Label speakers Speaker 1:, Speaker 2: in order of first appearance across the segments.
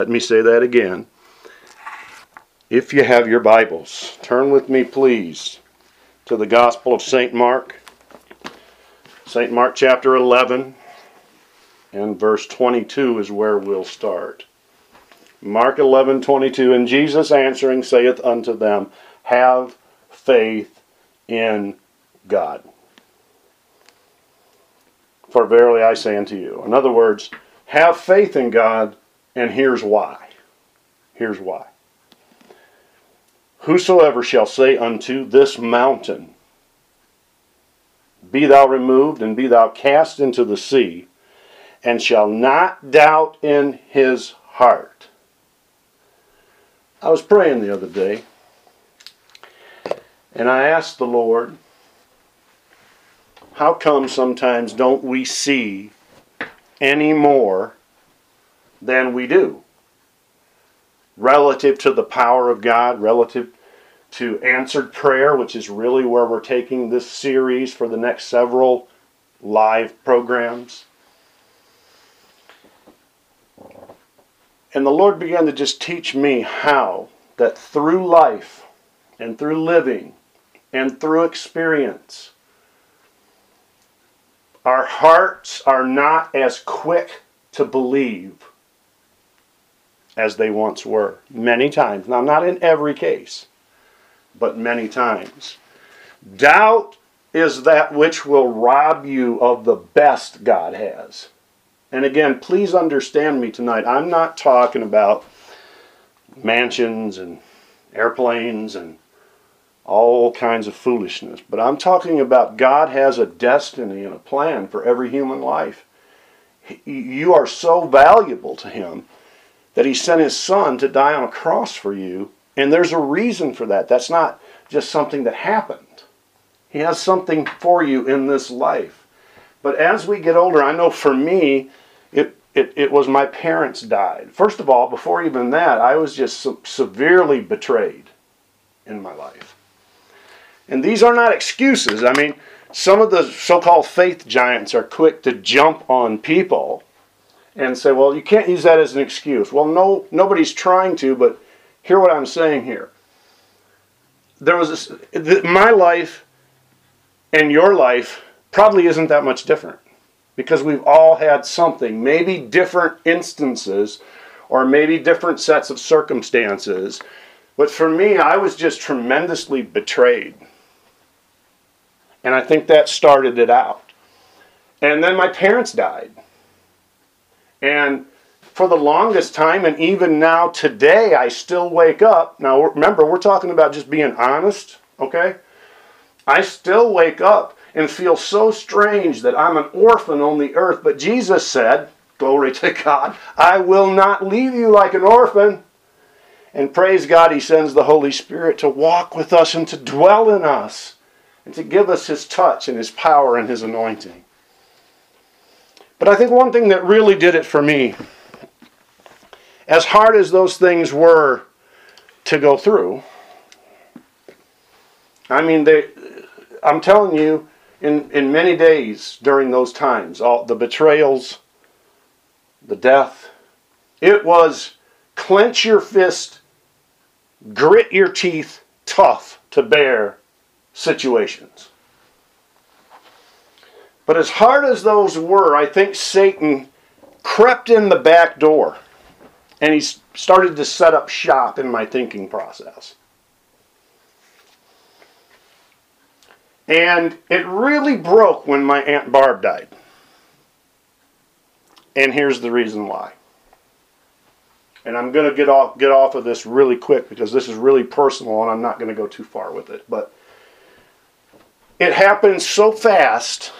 Speaker 1: Let me say that again. If you have your Bibles, turn with me, please, to the Gospel of St. Mark. St. Mark chapter 11 and verse 22 is where we'll start. Mark 11 22. And Jesus answering saith unto them, Have faith in God. For verily I say unto you. In other words, have faith in God, and here's why. Here's why. Whosoever shall say unto this mountain, Be thou removed, and be thou cast into the sea, and shall not doubt in his heart. I was praying the other day, and I asked the Lord, how come sometimes don't we see any more than we do relative to the power of God, relative to answered prayer, which is really where we're taking this series for the next several live programs. And the Lord began to just teach me how that through life and through living and through experience, our hearts are not as quick to believe as they once were. Many times. Now, not in every case, but many times. Doubt is that which will rob you of the best God has. And again, please understand me tonight. I'm not talking about mansions and airplanes and all kinds of foolishness. But I'm talking about God has a destiny and a plan for every human life. You are so valuable to Him that He sent His Son to die on a cross for you. And there's a reason for that. That's not just something that happened, He has something for you in this life. But as we get older, I know for me, it, it, it was my parents died. First of all, before even that, I was just severely betrayed in my life. And these are not excuses. I mean, some of the so called faith giants are quick to jump on people and say, well, you can't use that as an excuse. Well, no, nobody's trying to, but hear what I'm saying here. There was this, my life and your life probably isn't that much different because we've all had something, maybe different instances or maybe different sets of circumstances. But for me, I was just tremendously betrayed. And I think that started it out. And then my parents died. And for the longest time, and even now today, I still wake up. Now, remember, we're talking about just being honest, okay? I still wake up and feel so strange that I'm an orphan on the earth. But Jesus said, Glory to God, I will not leave you like an orphan. And praise God, He sends the Holy Spirit to walk with us and to dwell in us and to give us His touch and His power and His anointing. But I think one thing that really did it for me, as hard as those things were to go through, I mean, they, I'm telling you, in, in many days during those times, all the betrayals, the death, it was clench your fist, grit your teeth, tough to bear situations. But as hard as those were, I think Satan crept in the back door and he started to set up shop in my thinking process. And it really broke when my Aunt Barb died. And here's the reason why. And I'm going to get off get off of this really quick because this is really personal and I'm not going to go too far with it. But it happened so fast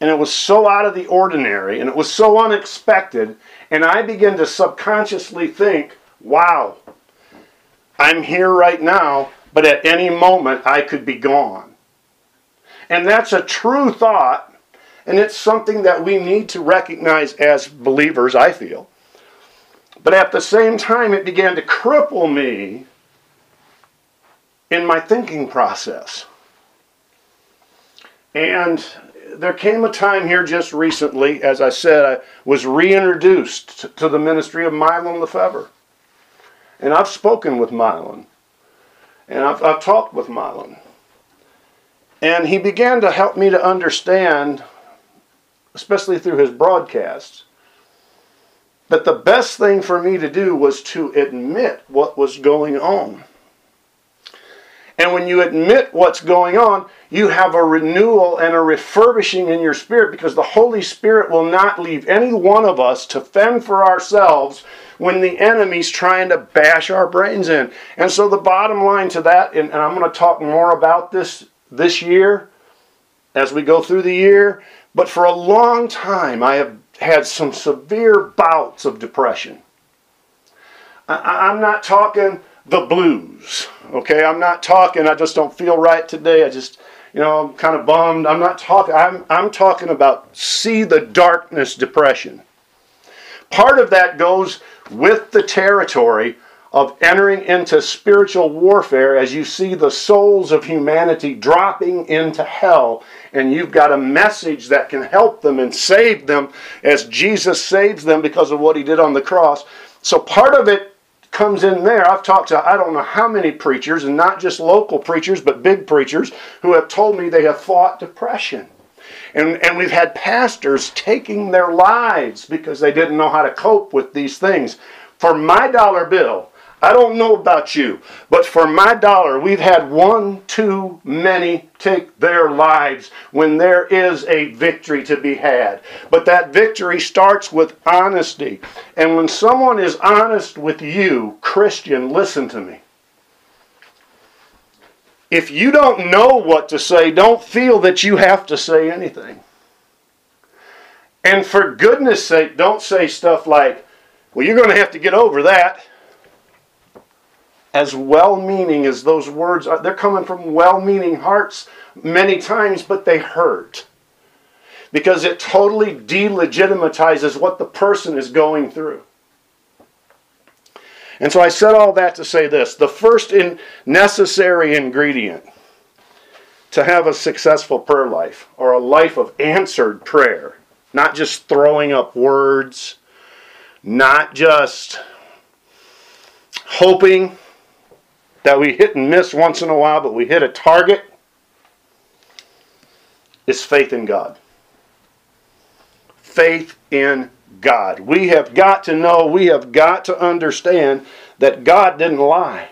Speaker 1: and it was so out of the ordinary and it was so unexpected and I began to subconsciously think, "Wow. I'm here right now, but at any moment I could be gone." And that's a true thought, and it's something that we need to recognize as believers, I feel. But at the same time, it began to cripple me in my thinking process. And there came a time here just recently, as I said, I was reintroduced to the ministry of Mylon LeFevre. And I've spoken with Mylon. And I've, I've talked with Mylon. And he began to help me to understand, especially through his broadcasts, that the best thing for me to do was to admit what was going on. And when you admit what's going on, you have a renewal and a refurbishing in your spirit because the Holy Spirit will not leave any one of us to fend for ourselves when the enemy's trying to bash our brains in. And so the bottom line to that, and, I'm going to talk more about this this year as we go through the year, but for a long time I have had some severe bouts of depression. I, I'm not talking the blues. Okay, I'm not talking. I just don't feel right today. I just, you know, I'm kind of bummed. I'm not talking. I'm I'm talking about see the darkness depression. Part of that goes with the territory of entering into spiritual warfare as you see the souls of humanity dropping into hell and you've got a message that can help them and save them as Jesus saves them because of what he did on the cross. So part of it comes in there. I've talked to I don't know how many preachers, and not just local preachers, but big preachers, who have told me they have fought depression. And, and we've had pastors taking their lives because they didn't know how to cope with these things. For my dollar bill, I don't know about you, but for my dollar, we've had one too many take their lives when there is a victory to be had. But that victory starts with honesty. And when someone is honest with you, Christian, listen to me. If you don't know what to say, don't feel that you have to say anything. And for goodness sake, don't say stuff like, well, you're going to have to get over that as well meaning as those words are, they're coming from well meaning hearts many times, but they hurt. Because it totally delegitimizes what the person is going through. And so I said all that to say this the first in necessary ingredient to have a successful prayer life or a life of answered prayer, not just throwing up words, not just hoping that we hit and miss once in a while, but we hit a target, is faith in God. Faith in God. We have got to know, we have got to understand that God didn't lie.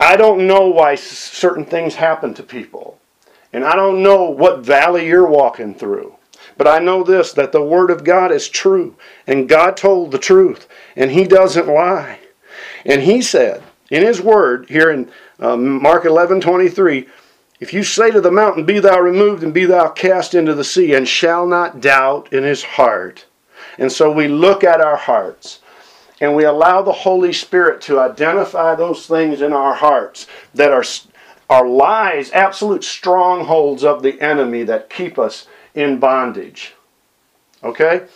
Speaker 1: I don't know why certain things happen to people. And I don't know what valley you're walking through. But I know this that the Word of God is true. And God told the truth. And He doesn't lie. And He said, in his word here in um, Mark 11 23, if you say to the mountain, Be thou removed and be thou cast into the sea, and shall not doubt in his heart. And so we look at our hearts and we allow the Holy Spirit to identify those things in our hearts that are, are lies, absolute strongholds of the enemy that keep us in bondage. Okay?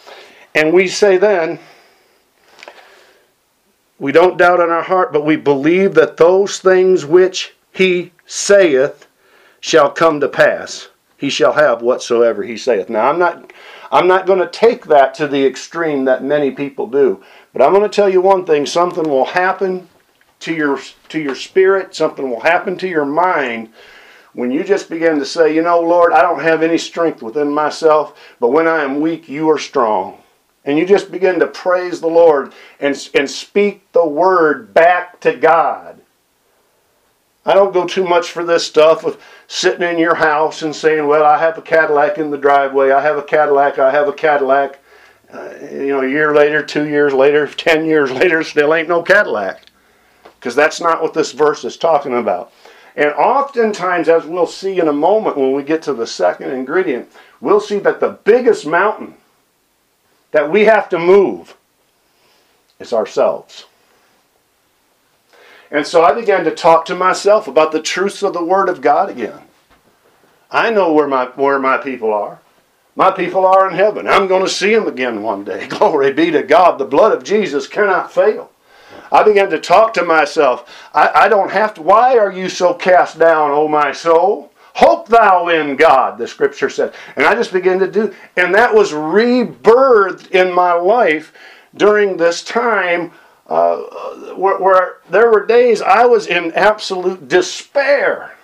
Speaker 1: And we say then, we don't doubt in our heart, but we believe that those things which he saith shall come to pass. He shall have whatsoever he saith. Now I'm not I'm not going to take that to the extreme that many people do. But I'm going to tell you one thing, something will happen to your to your spirit, something will happen to your mind when you just begin to say, you know, Lord, I don't have any strength within myself, but when I am weak, you are strong and you just begin to praise the Lord and, and speak the word back to God. I don't go too much for this stuff of sitting in your house and saying, Well, I have a Cadillac in the driveway. I have a Cadillac. I have a Cadillac. Uh, you know, a year later, two years later, ten years later, still ain't no Cadillac. Because that's not what this verse is talking about. And oftentimes, as we'll see in a moment when we get to the second ingredient, we'll see that the biggest mountain that we have to move is ourselves. And so I began to talk to myself about the truths of the Word of God again. I know where my, where my people are. My people are in heaven. I'm going to see them again one day. Glory be to God. The blood of Jesus cannot fail. I began to talk to myself. I, I don't have to. Why are you so cast down, O my soul? Hope thou in God, the scripture said. And I just began to do, and that was rebirthed in my life during this time uh, where, where there were days I was in absolute despair.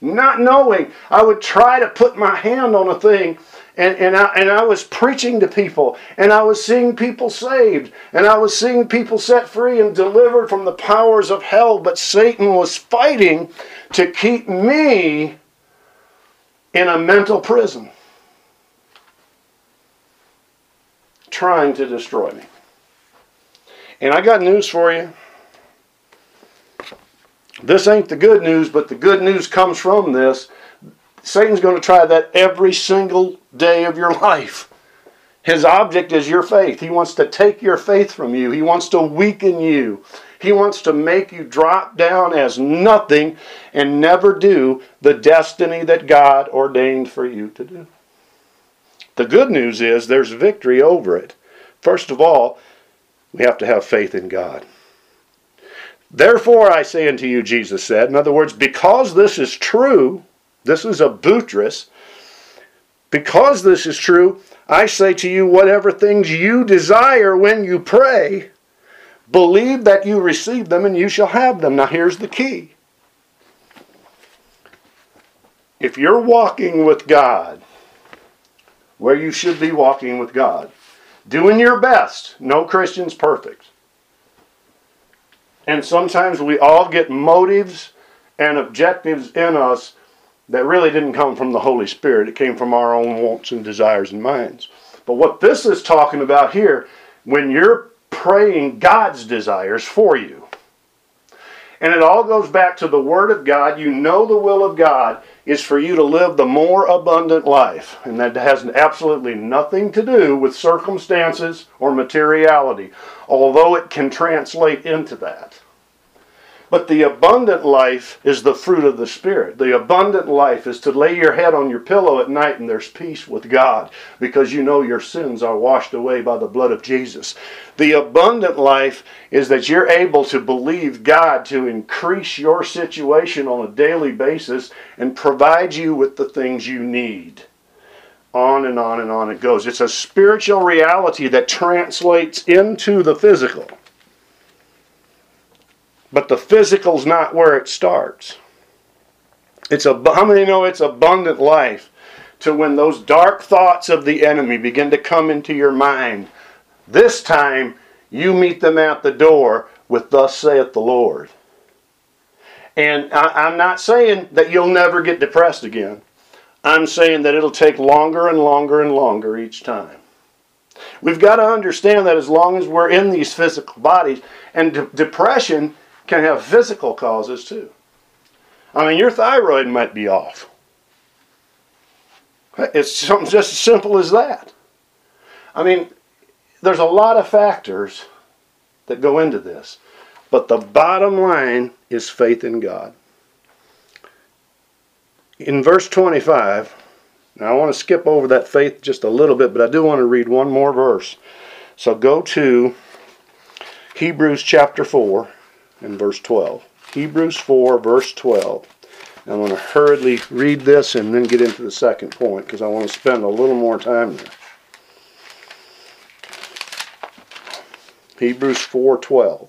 Speaker 1: Not knowing, I would try to put my hand on a thing and, and, I, and I was preaching to people, and I was seeing people saved, and I was seeing people set free and delivered from the powers of hell, but Satan was fighting to keep me in a mental prison, trying to destroy me. And I got news for you. This ain't the good news, but the good news comes from this. Satan's going to try that every single day of your life. His object is your faith. He wants to take your faith from you. He wants to weaken you. He wants to make you drop down as nothing and never do the destiny that God ordained for you to do. The good news is there's victory over it. First of all, we have to have faith in God. Therefore, I say unto you, Jesus said, in other words, because this is true, this is a buttress. Because this is true, I say to you, whatever things you desire when you pray, believe that you receive them and you shall have them. Now, here's the key. If you're walking with God, where you should be walking with God, doing your best, no Christian's perfect. And sometimes we all get motives and objectives in us that really didn't come from the Holy Spirit. It came from our own wants and desires and minds. But what this is talking about here, when you're praying God's desires for you, and it all goes back to the Word of God. You know the will of God is for you to live the more abundant life. And that has absolutely nothing to do with circumstances or materiality, although it can translate into that. But the abundant life is the fruit of the Spirit. The abundant life is to lay your head on your pillow at night and there's peace with God because you know your sins are washed away by the blood of Jesus. The abundant life is that you're able to believe God to increase your situation on a daily basis and provide you with the things you need. On and on and on it goes. It's a spiritual reality that translates into the physical. But the physical's not where it starts. It's a how many know it's abundant life to when those dark thoughts of the enemy begin to come into your mind. This time you meet them at the door with thus saith the Lord. And I, am not saying that you'll never get depressed again. I'm saying that it'll take longer and longer and longer each time. We've got to understand that as long as we're in these physical bodies, and de- depression can have physical causes too. I mean, your thyroid might be off. It's something just as simple as that. I mean, there's a lot of factors that go into this, but the bottom line is faith in God. In verse 25, now I want to skip over that faith just a little bit, but I do want to read one more verse. So go to Hebrews chapter 4 and verse 12. Hebrews 4, verse 12. I'm going to hurriedly read this and then get into the second point because I want to spend a little more time there. Hebrews 4:12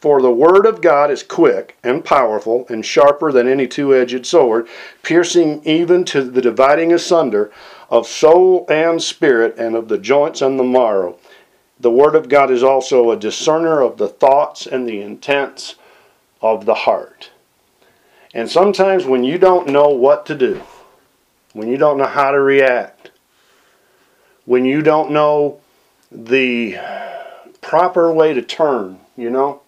Speaker 1: For the word of God is quick and powerful and sharper than any two-edged sword piercing even to the dividing asunder of soul and spirit and of the joints and the marrow the Word of God is also a discerner of the thoughts and the intents of the heart. And sometimes when you don't know what to do, when you don't know how to react, when you don't know the proper way to turn, you know,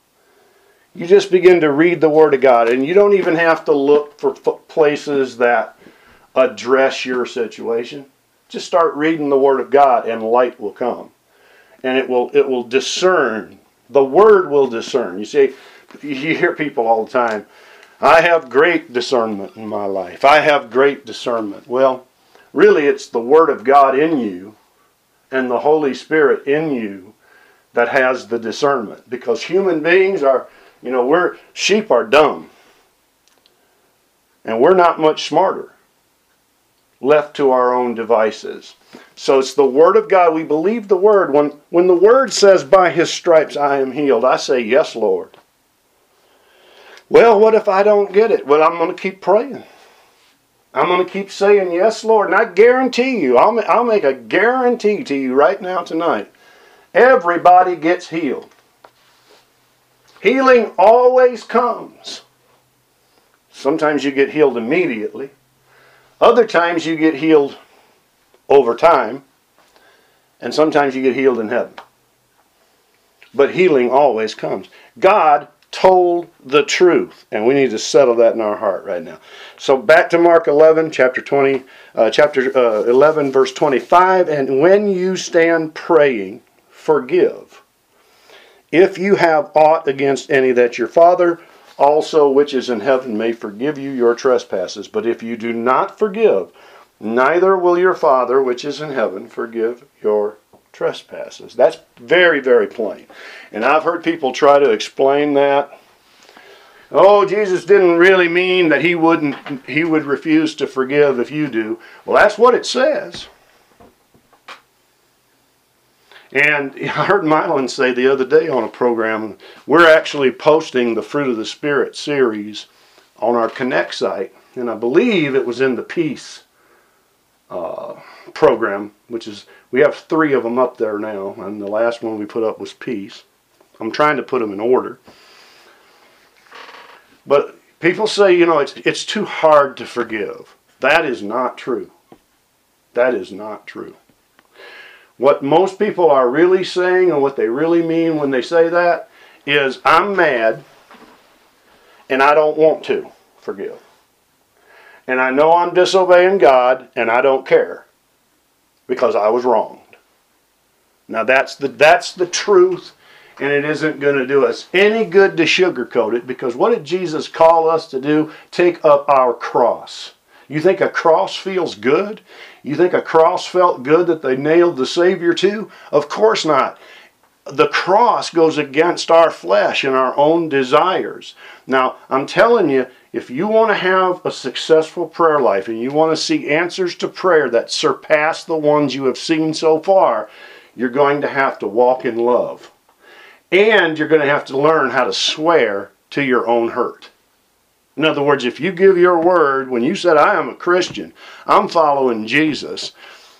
Speaker 1: you just begin to read the Word of God. And you don't even have to look for places that address your situation. Just start reading the Word of God and light will come and it will it will discern. The word will discern. You see, you hear people all the time. I have great discernment in my life. I have great discernment. Well, really, it's the Word of God in you and the Holy Spirit in you that has the discernment. Because human beings are, you know, we're sheep are dumb. And we're not much smarter left to our own devices. So it's the Word of God. We believe the Word. When, when the Word says, By His stripes I am healed, I say, Yes, Lord. Well, what if I don't get it? Well, I'm going to keep praying. I'm going to keep saying, Yes, Lord. And I guarantee you, I'll, I'll make a guarantee to you right now tonight everybody gets healed. Healing always comes. Sometimes you get healed immediately. Other times you get healed over time. And sometimes you get healed in heaven. But healing always comes. God told the truth, and we need to settle that in our heart right now. So back to Mark 11, chapter 20, uh, chapter uh, 11, verse 25. And when you stand praying, forgive. If you have aught against any, that your Father also which is in heaven may forgive you your trespasses. But if you do not forgive, neither will your Father which is in heaven forgive your trespasses. That's very, very plain. And I've heard people try to explain that. Oh, Jesus didn't really mean that he wouldn't he would refuse to forgive if you do. Well, that's what it says. And I heard Mylon say the other day on a program, we're actually posting the Fruit of the Spirit series on our Connect site. And I believe it was in the Peace uh, program, which is, we have three of them up there now. And the last one we put up was Peace. I'm trying to put them in order. But people say, you know, it's, it's too hard to forgive. That is not true. That is not true. What most people are really saying and what they really mean when they say that is, I'm mad and I don't want to forgive. And I know I'm disobeying God and I don't care because I was wronged. Now that's the that's the truth and it isn't going to do us any good to sugarcoat it because what did Jesus call us to do? Take up our cross. You think a cross feels good? You think a cross felt good that they nailed the Savior to? Of course not. The cross goes against our flesh and our own desires. Now, I'm telling you, if you want to have a successful prayer life and you want to see answers to prayer that surpass the ones you have seen so far, you're going to have to walk in love. And you're going to have to learn how to swear to your own hurt. In other words, if you give your word, when you said, I am a Christian, I'm following Jesus,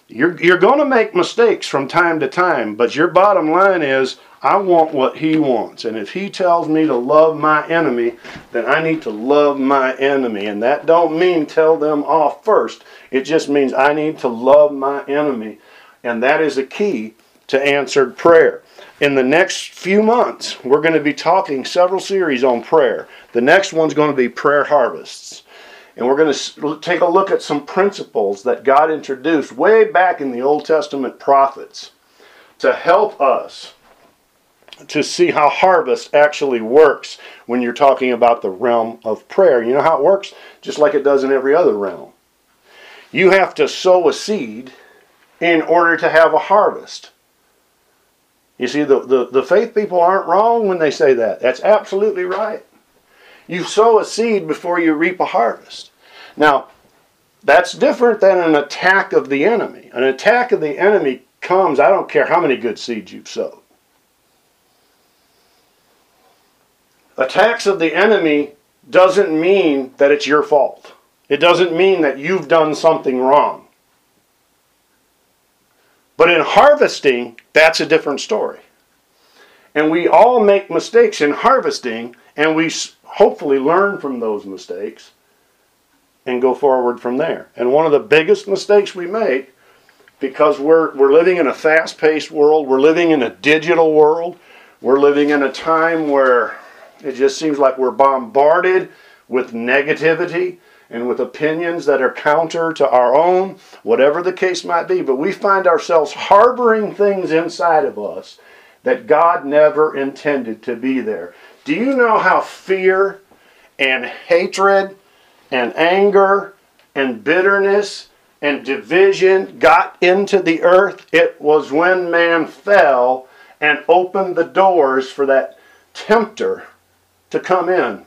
Speaker 1: you're, you're going to make mistakes from time to time, but your bottom line is, I want what he wants. And if he tells me to love my enemy, then I need to love my enemy. And that don't mean tell them off first. It just means I need to love my enemy. And that is a key to answered prayer. In the next few months, we're going to be talking several series on prayer. The next one's going to be prayer harvests. And we're going to take a look at some principles that God introduced way back in the Old Testament prophets to help us to see how harvest actually works when you're talking about the realm of prayer. You know how it works? Just like it does in every other realm. You have to sow a seed in order to have a harvest. You see, the, the, the faith people aren't wrong when they say that. That's absolutely right. You sow a seed before you reap a harvest. Now, that's different than an attack of the enemy. An attack of the enemy comes, I don't care how many good seeds you've sowed. Attacks of the enemy doesn't mean that it's your fault. It doesn't mean that you've done something wrong. But in harvesting, that's a different story. And we all make mistakes in harvesting, and we hopefully learn from those mistakes and go forward from there. And one of the biggest mistakes we make, because we're, we're living in a fast paced world, we're living in a digital world, we're living in a time where it just seems like we're bombarded with negativity and with opinions that are counter to our own, whatever the case might be. But we find ourselves harboring things inside of us that God never intended to be there. Do you know how fear and hatred and anger and bitterness and division got into the earth? It was when man fell and opened the doors for that tempter to come in.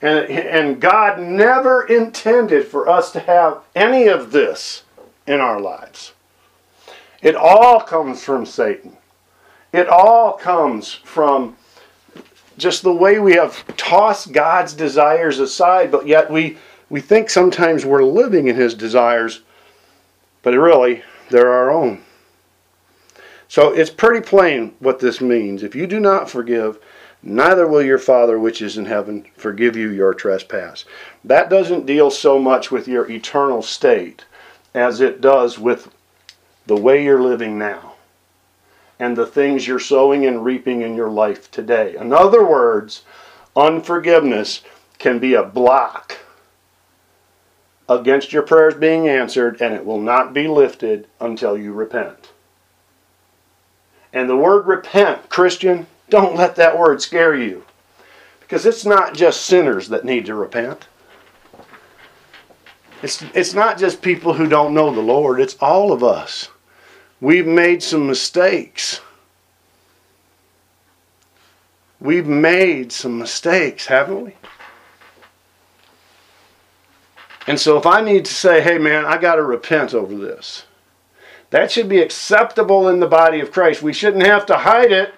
Speaker 1: And, and God never intended for us to have any of this in our lives. It all comes from Satan. It all comes from just the way we have tossed God's desires aside, but yet we, we think sometimes we're living in his desires, but really they're our own. So it's pretty plain what this means. If you do not forgive, neither will your Father which is in heaven forgive you your trespass. That doesn't deal so much with your eternal state as it does with the way you're living now and the things you're sowing and reaping in your life today. In other words, unforgiveness can be a block against your prayers being answered, and it will not be lifted until you repent. And the word repent, Christian, don't let that word scare you. Because it's not just sinners that need to repent. It's, it's not just people who don't know the Lord, it's all of us. We've made some mistakes. We've made some mistakes, haven't we? And so if I need to say, hey man, I got to repent over this, that should be acceptable in the body of Christ. We shouldn't have to hide it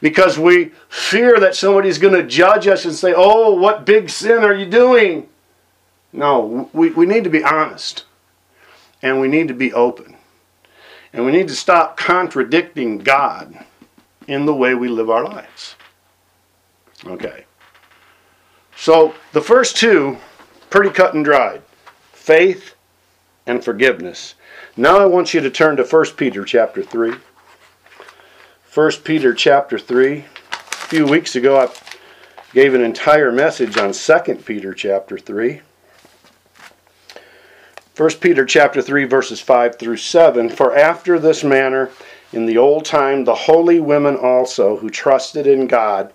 Speaker 1: because we fear that somebody's going to judge us and say, oh, what big sin are you doing? No, we, we need to be honest and we need to be open. And we need to stop contradicting God in the way we live our lives. Okay. So the first two, pretty cut and dried faith and forgiveness. Now I want you to turn to 1 Peter chapter 3. 1 Peter chapter 3. A few weeks ago I gave an entire message on 2 Peter chapter 3. 1 Peter chapter 3 verses 5 through 7 For after this manner in the old time the holy women also who trusted in God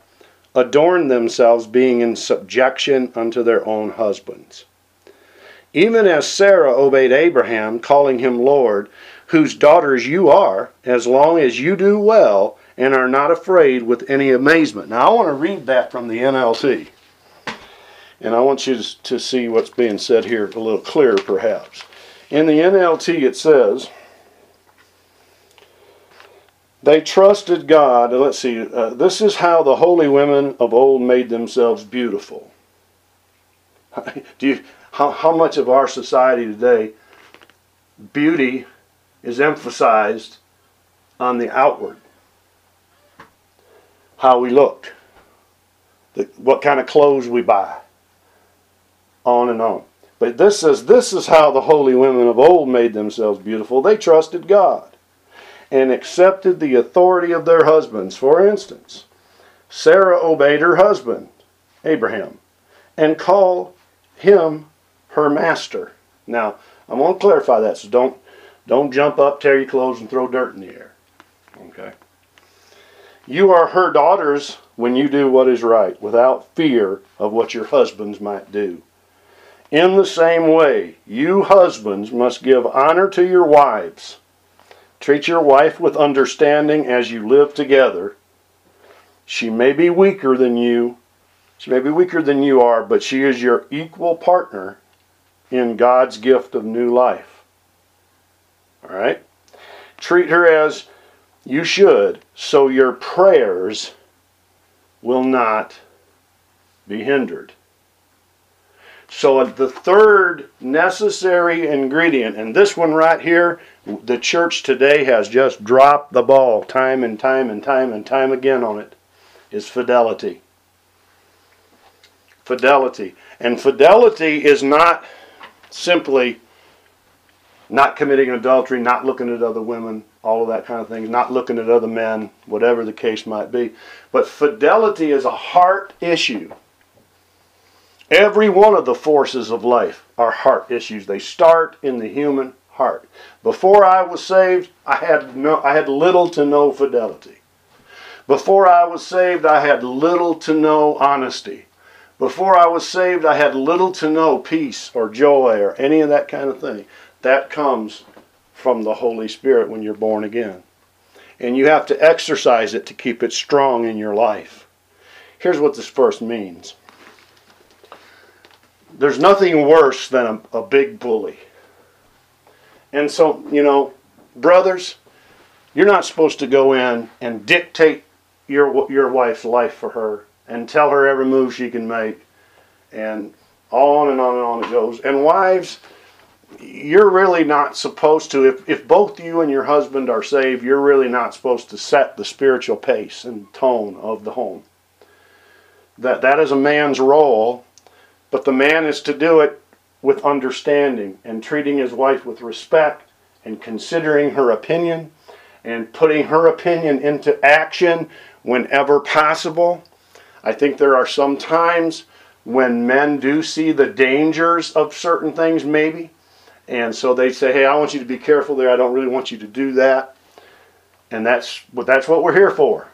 Speaker 1: adorned themselves being in subjection unto their own husbands. Even as Sarah obeyed Abraham calling him Lord whose daughters you are as long as you do well and are not afraid with any amazement. Now I want to read that from the NLT. And I want you to see what's being said here a little clearer, perhaps. In the NLT, it says, They trusted God. Let's see, uh, this is how the holy women of old made themselves beautiful. Do you, how, how much of our society today, beauty is emphasized on the outward? How we looked, the, what kind of clothes we buy on and on. But this says, This is how the holy women of old made themselves beautiful. They trusted God and accepted the authority of their husbands. For instance, Sarah obeyed her husband, Abraham, and called him her master. Now, I want to clarify that, so don't don't jump up, tear your clothes, and throw dirt in the air. Okay? You are her daughters when you do what is right, without fear of what your husbands might do. In the same way, you husbands must give honor to your wives. Treat your wife with understanding as you live together. She may be weaker than you. She may be weaker than you are, but she is your equal partner in God's gift of new life. All right? Treat her as you should, so your prayers will not be hindered. So uh, the third necessary ingredient, and this one right here, the church today has just dropped the ball time and time and time and time again on it, is fidelity. Fidelity. And fidelity is not simply not committing adultery, not looking at other women, all of that kind of thing, not looking at other men, whatever the case might be. But fidelity is a heart issue. Every one of the forces of life are heart issues. They start in the human heart. Before I was saved, I had no I had little to no fidelity. Before I was saved, I had little to no honesty. Before I was saved, I had little to no peace or joy or any of that kind of thing. That comes from the Holy Spirit when you're born again. And you have to exercise it to keep it strong in your life. Here's what this verse means there's nothing worse than a, a big bully. And so, you know, brothers, you're not supposed to go in and dictate your your wife's life for her and tell her every move she can make and on and on and on it goes. And wives, you're really not supposed to if if both you and your husband are saved, you're really not supposed to set the spiritual pace and tone of the home. That that is a man's role, but the man is to do it with understanding and treating his wife with respect and considering her opinion and putting her opinion into action whenever possible. I think there are some times when men do see the dangers of certain things, maybe, and so they say, "Hey, I want you to be careful there. I don't really want you to do that." And that's what that's what we're here for.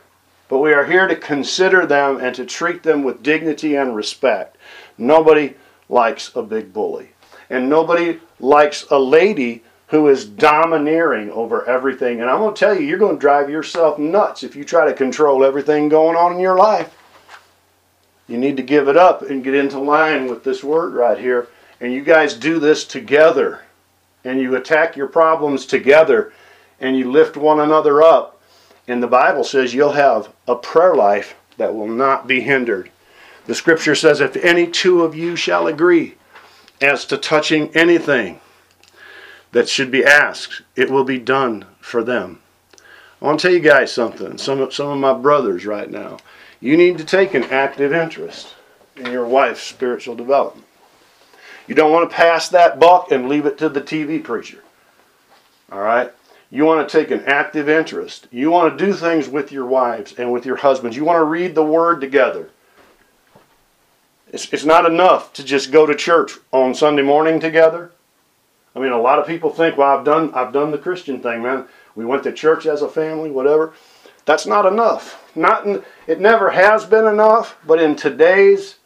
Speaker 1: But we are here to consider them and to treat them with dignity and respect. Nobody likes a big bully. And nobody likes a lady who is domineering over everything. And I'm going to tell you, you're going to drive yourself nuts if you try to control everything going on in your life. You need to give it up and get into line with this word right here. And you guys do this together. And you attack your problems together. And you lift one another up. And the Bible says you'll have a prayer life that will not be hindered. The scripture says, if any two of you shall agree as to touching anything that should be asked, it will be done for them. I want to tell you guys something. Some of, some of my brothers right now, you need to take an active interest in your wife's spiritual development. You don't want to pass that buck and leave it to the TV preacher. All right? You want to take an active interest. You want to do things with your wives and with your husbands. You want to read the word together. It's, it's not enough to just go to church on Sunday morning together. I mean, a lot of people think, well, I've done, I've done the Christian thing, man. We went to church as a family, whatever. That's not enough. Not in, it never has been enough, but in today's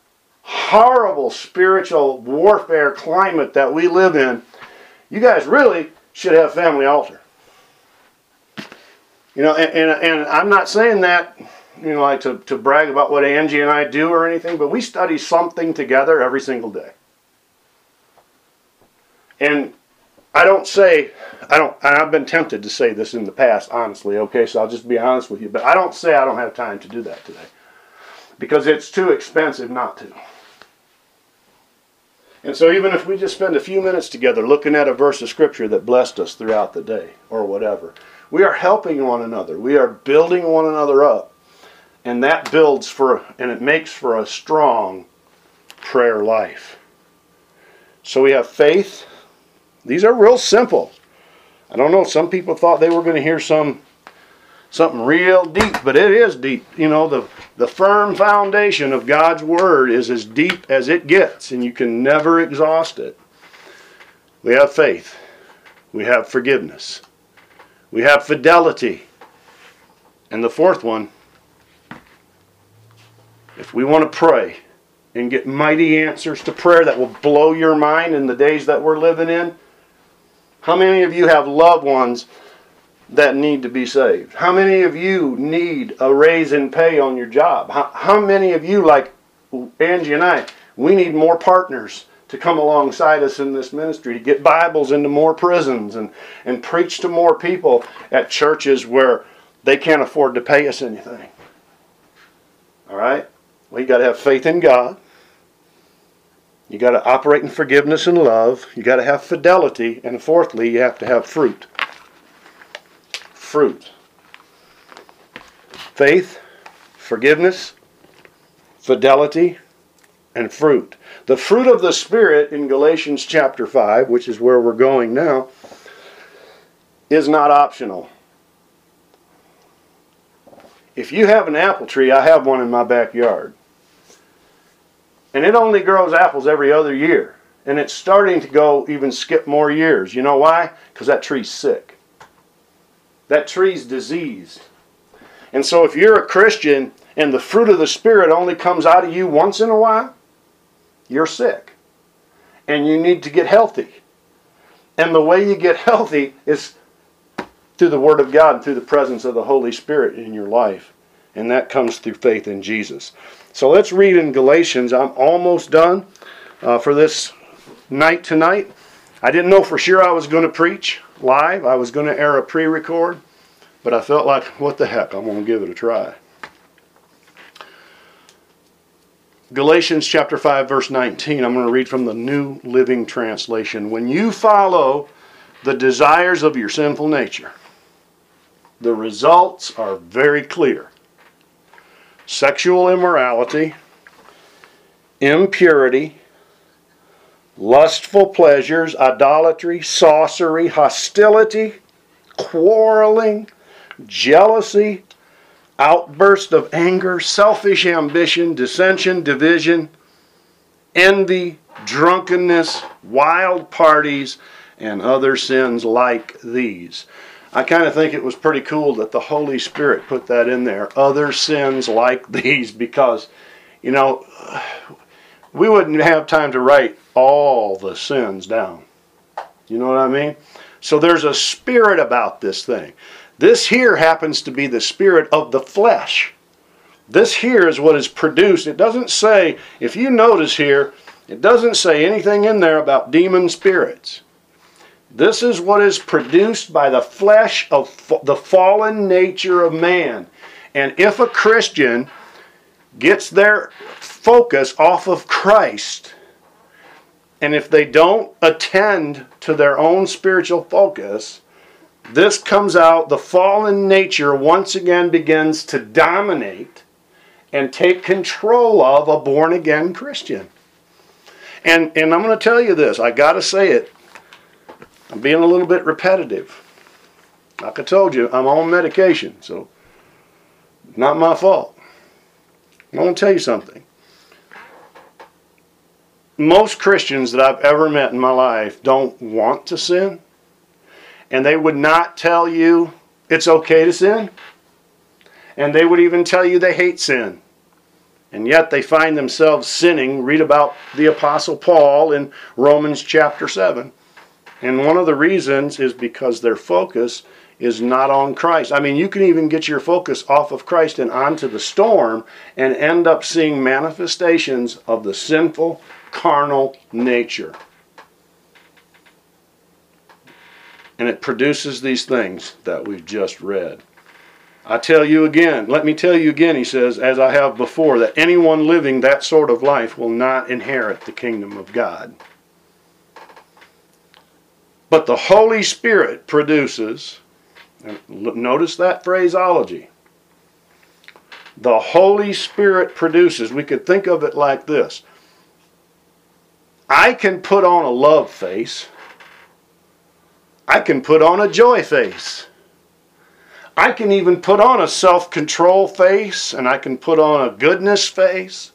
Speaker 1: horrible spiritual warfare climate that we live in, you guys really should have family altar. You know, and, and, and I'm not saying that you know, like to, to brag about what Angie and I do or anything, but we study something together every single day. And I don't say, I don't, I've been tempted to say this in the past, honestly, okay, so I'll just be honest with you, but I don't say I don't have time to do that today because it's too expensive not to. And so, even if we just spend a few minutes together looking at a verse of Scripture that blessed us throughout the day or whatever, we are helping one another. We are building one another up and that builds for, and it makes for a strong prayer life. So we have faith. These are real simple. I don't know, some people thought they were going to hear some something real deep, but it is deep. You know, the, the firm foundation of God's Word is as deep as it gets, and you can never exhaust it. We have faith. We have forgiveness. We have fidelity. And the fourth one if we want to pray and get mighty answers to prayer that will blow your mind in the days that we're living in, how many of you have loved ones that need to be saved? How many of you need a raise in pay on your job? How, how many of you, like Angie and I, we need more partners to come alongside us in this ministry to get Bibles into more prisons and, and preach to more people at churches where they can't afford to pay us anything. All right? Well, you got to have faith in God. You got to operate in forgiveness and love. You got to have fidelity. And fourthly, you have to have fruit. Fruit. Faith, forgiveness, fidelity, and fruit. The fruit of the Spirit in Galatians chapter 5, which is where we're going now, is not optional. If you have an apple tree, I have one in my backyard and it only grows apples every other year. And it's starting to go even skip more years. You know why? Because that tree's sick. That tree's diseased. And so if you're a Christian and the fruit of the Spirit only comes out of you once in a while, you're sick. And you need to get healthy. And the way you get healthy is through the Word of God and through the presence of the Holy Spirit in your life. And that comes through faith in Jesus. So let's read in Galatians. I'm almost done. uh, for this night tonight. I didn't know for sure I was going to preach live. I was going to air a pre record, but I felt like, what the heck, I'm going to give it a try. Galatians chapter 5, verse 19. I'm going to read from the New Living Translation. When you follow the desires of your sinful nature, the results are very clear sexual immorality, impurity, lustful pleasures, idolatry, sorcery, hostility, quarreling, jealousy, outburst of anger, selfish ambition, dissension, division, envy, drunkenness, wild parties, and other sins like these. I kind of think it was pretty cool that the Holy Spirit put that in there. Other sins like these, because, you know, we wouldn't have time to write all the sins down. You know what I mean? So there's a spirit about this thing. This here happens to be the spirit of the flesh. This here is what is produced. It doesn't say, if you notice here, it doesn't say anything in there about demon spirits. This is what is produced by the flesh of the fallen nature of man. And if a Christian gets their focus off of Christ, and if they don't attend to their own spiritual focus, this comes out, the fallen nature once again begins to dominate and take control of a born again Christian. And, and I'm going to tell you this, I got to say it. I'm being a little bit repetitive. Like I told you, I'm on medication, so not my fault. I want to tell you something. Most Christians that I've ever met in my life don't want to sin, and they would not tell you it's okay to sin, and they would even tell you they hate sin. And yet they find themselves sinning. Read about the Apostle Paul in Romans chapter 7. And one of the reasons is because their focus is not on Christ. I mean, you can even get your focus off of Christ and onto the storm and end up seeing manifestations of the sinful, carnal nature. And it produces these things that we've just read. I tell you again, let me tell you again, he says, as I have before, that anyone living that sort of life will not inherit the kingdom of God. But the Holy Spirit produces, notice that phraseology. The Holy Spirit produces, we could think of it like this I can put on a love face, I can put on a joy face. I can even put on a self control face and I can put on a goodness face.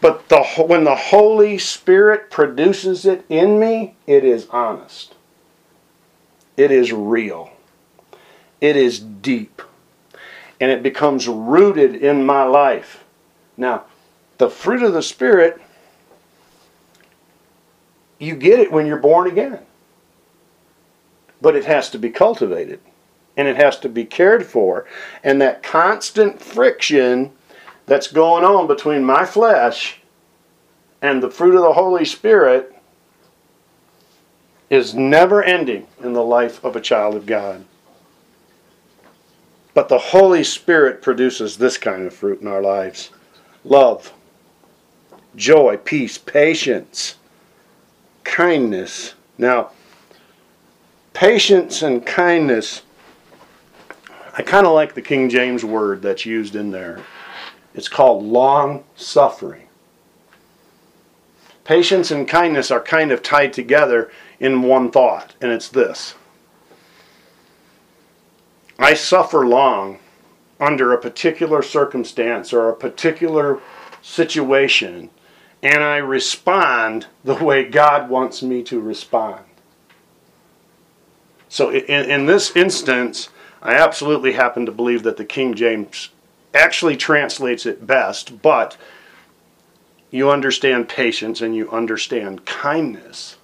Speaker 1: But the, when the Holy Spirit produces it in me, it is honest. It is real. It is deep. And it becomes rooted in my life. Now, the fruit of the Spirit, you get it when you're born again. But it has to be cultivated. And it has to be cared for. And that constant friction that's going on between my flesh and the fruit of the Holy Spirit is never ending in the life of a child of God. But the Holy Spirit produces this kind of fruit in our lives love, joy, peace, patience, kindness. Now, patience and kindness, I kind of like the King James word that's used in there. It's called long suffering. Patience and kindness are kind of tied together in one thought, and it's this I suffer long under a particular circumstance or a particular situation, and I respond the way God wants me to respond. So, in, in this instance, I absolutely happen to believe that the King James actually translates it best, but you understand patience and you understand kindness.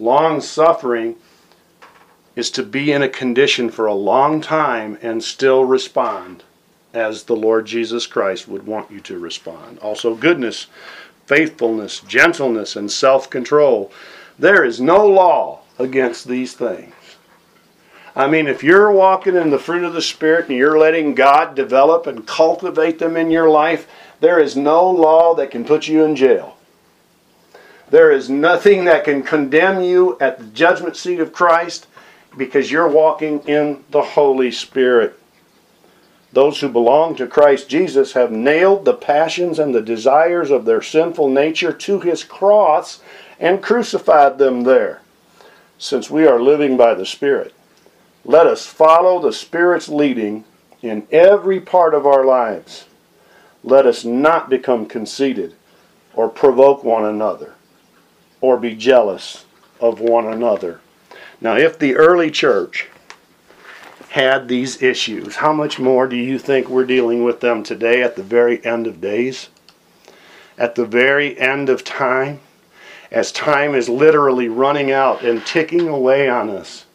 Speaker 1: Long suffering is to be in a condition for a long time and still respond as the Lord Jesus Christ would want you to respond. Also, goodness. faithfulness, gentleness, and self control. There is no law against these things. I mean, if you're walking in the fruit of the Spirit and you're letting God develop and cultivate them in your life, there is no law that can put you in jail. There is nothing that can condemn you at the judgment seat of Christ because you're walking in the Holy Spirit. Those who belong to Christ Jesus have nailed the passions and the desires of their sinful nature to his cross and crucified them there. Since we are living by the Spirit, let us follow the Spirit's leading in every part of our lives. Let us not become conceited or provoke one another or be jealous of one another. Now, if the early church had these issues, how much more do you think we're dealing with them today at the very end of days? At the very end of time? As time is literally running out and ticking away on us.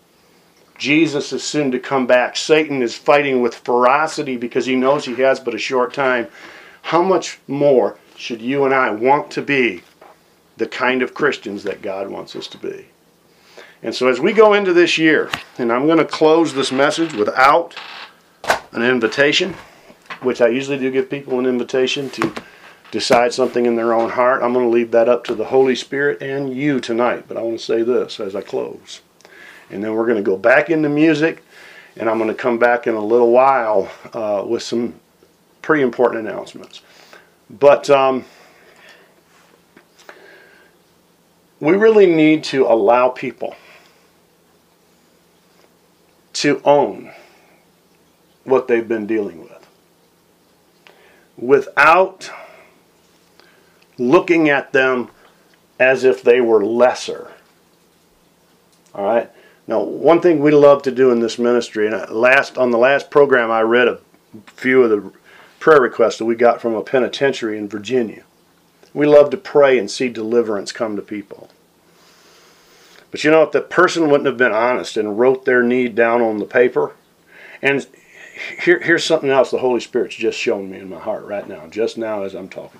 Speaker 1: Jesus is soon to come back. Satan is fighting with ferocity because he knows he has but a short time. How much more should you and I want to be the kind of Christians that God wants us to be? And so as we go into this year, and I'm going to close this message without an invitation, which I usually do give people an invitation to decide something in their own heart. I'm going to leave that up to the Holy Spirit and you tonight. But I want to say this as I close. And then we're going to go back into music, and I'm going to come back in a little while uh, with some pretty important announcements. But um, we really need to allow people to own what they've been dealing with without looking at them as if they were lesser. All right? Now, one thing we love to do in this ministry, and uh, last on the last program, I read a few of the prayer requests that we got from a penitentiary in Virginia. We love to pray and see deliverance come to people. But you know, if the person wouldn't have been honest and wrote their need down on the paper, and here, here's something else the Holy Spirit's just shown me in my heart right now, just now as I'm talking.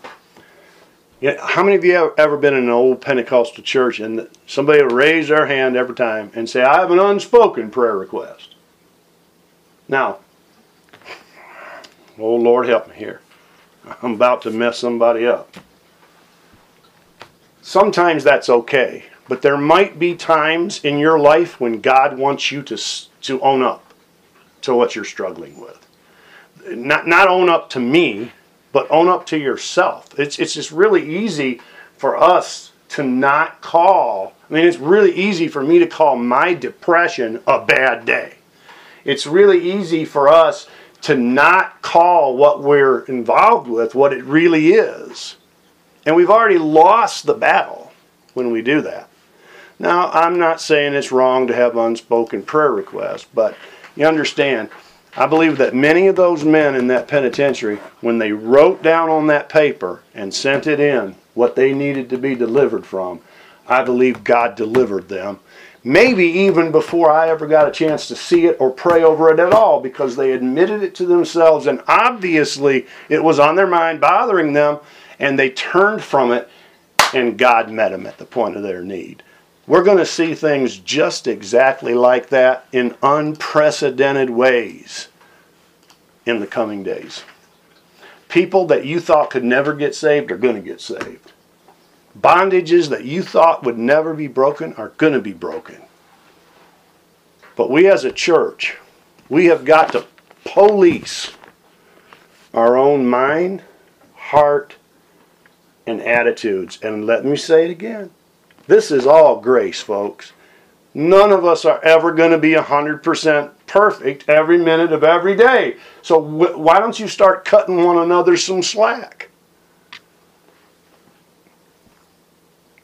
Speaker 1: Yeah, how many of you have ever been in an old Pentecostal church and somebody will raise their hand every time and say, I have an unspoken prayer request? Now, oh Lord help me here. I'm about to mess somebody up. Sometimes that's okay, but there might be times in your life when God wants you to, to own up to what you're struggling with. Not, not own up to me, but own up to yourself. It's, it's just really easy for us to not call. I mean, it's really easy for me to call my depression a bad day. It's really easy for us to not call what we're involved with what it really is. And we've already lost the battle when we do that. Now, I'm not saying it's wrong to have unspoken prayer requests, but you understand, I believe that many of those men in that penitentiary, when they wrote down on that paper and sent it in what they needed to be delivered from, I believe God delivered them. Maybe even before I ever got a chance to see it or pray over it at all, because they admitted it to themselves and obviously it was on their mind, bothering them, and they turned from it, and God met them at the point of their need. We're going to see things just exactly like that in unprecedented ways in the coming days. People that you thought could never get saved are going to get saved. Bondages that you thought would never be broken are going to be broken. But we as a church, we have got to police our own mind, heart, and attitudes. And let me say it again this is all grace, folks. None of us are ever going to be 100% perfect every minute of every day. So wh- why don't you start cutting one another some slack?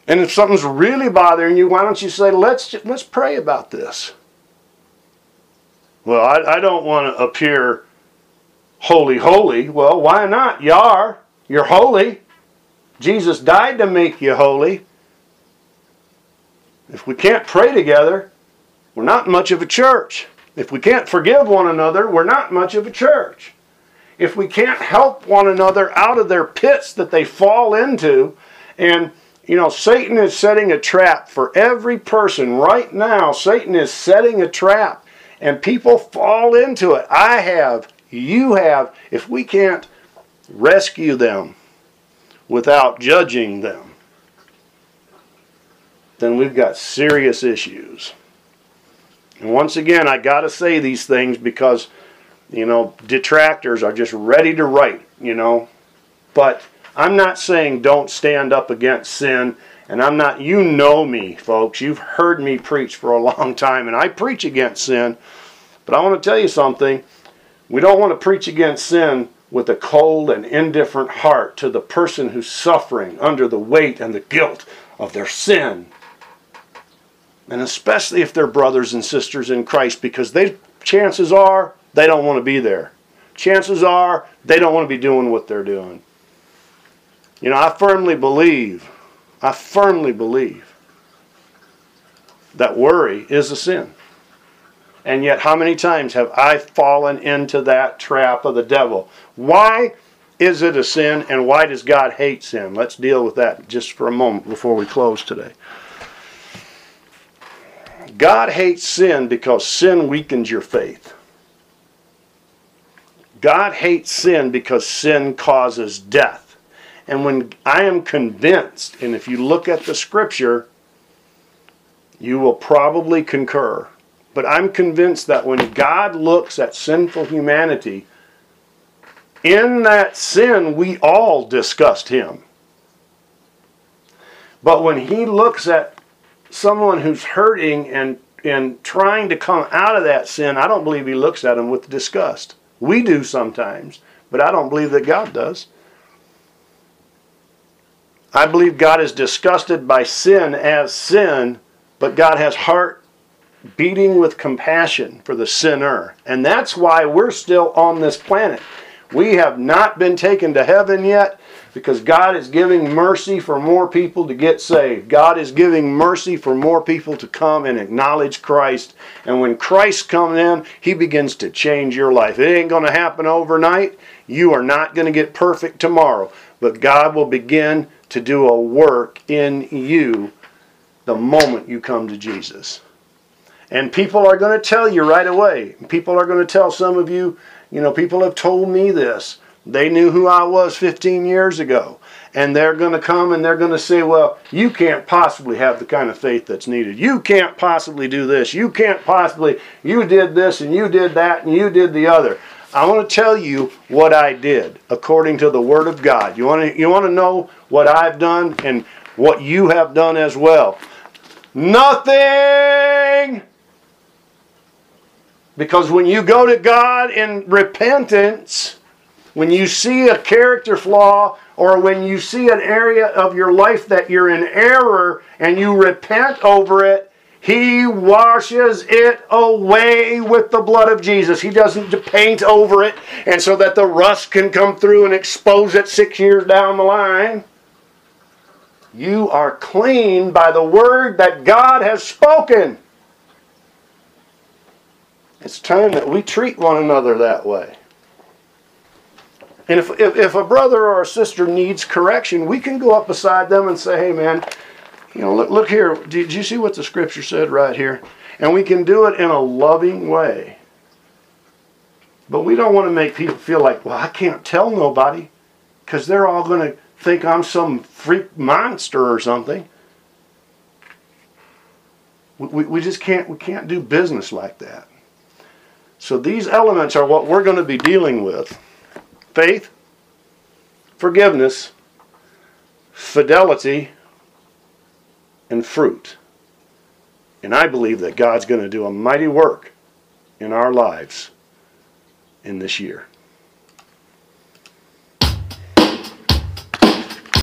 Speaker 1: And if something's really bothering you, why don't you say, let's, let's pray about this? Well, I, I don't want to appear holy, holy. Well, why not? You are. You're holy. Jesus died to make you holy. If we can't pray together, we're not much of a church. If we can't forgive one another, we're not much of a church. If we can't help one another out of their pits that they fall into And, you know, Satan is setting a trap for every person. Right now, Satan is setting a trap, and people fall into it. I have, you have. If we can't rescue them without judging them, then we've got serious issues. And once again, I got to say these things because, you know, detractors are just ready to write, you know. But I'm not saying don't stand up against sin. And I'm not, you know me, folks. You've heard me preach for a long time, and I preach against sin. But I want to tell you something. We don't want to preach against sin with a cold and indifferent heart to the person who's suffering under the weight and the guilt of their sin and especially if they're brothers and sisters in Christ, because they chances are they don't want to be there. Chances are they don't want to be doing what they're doing. You know, I firmly believe, I firmly believe that worry is a sin. And yet, how many times have I fallen into that trap of the devil? Why is it a sin and why does God hate sin? Let's deal with that just for a moment before we close today. God hates sin because sin weakens your faith. God hates sin because sin causes death. And when I am convinced, and if you look at the scripture, you will probably concur. But I'm convinced that when God looks at sinful humanity, in that sin we all disgust him. But when he looks at someone who's hurting and and trying to come out of that sin, I don't believe he looks at them with disgust. We do sometimes, but I don't believe that God does. I believe God is disgusted by sin as sin, but God has heart beating with compassion for the sinner. And that's why we're still on this planet. We have not been taken to heaven yet, because God is giving mercy for more people to get saved. God is giving mercy for more people to come and acknowledge Christ. And when Christ comes in, He begins to change your life. It ain't going to happen overnight. You are not going to get perfect tomorrow. But God will begin to do a work in you the moment you come to Jesus. And people are going to tell you right away. People are going to tell some of you, you know, people have told me this. They knew who I was 15 years ago. And they're going to come and they're going to say, well, you can't possibly have the kind of faith that's needed. You can't possibly do this. You can't possibly, you did this and you did that and you did the other. I want to tell you what I did according to the Word of God. You want to, you want to know what I've done and what you have done as well? Nothing! Because when you go to God in repentance, when you see a character flaw or when you see an area of your life that you're in error and you repent over it, he washes it away with the blood of Jesus. He doesn't paint over it and so that the rust can come through and expose it six years down the line. You are clean by the word that God has spoken. It's time that we treat one another that way. And if, if, if, a brother or a sister needs correction, we can go up beside them and say, hey, man, you know, look, look here. Did you see what the scripture said right here? And we can do it in a loving way. But we don't want to make people feel like, well, I can't tell nobody because they're all going to think I'm some freak monster or something. We, we just can't, we can't do business like that. So these elements are what we're going to be dealing with faith, forgiveness, fidelity, and fruit. And I believe that God's going to do a mighty work in our lives in this year.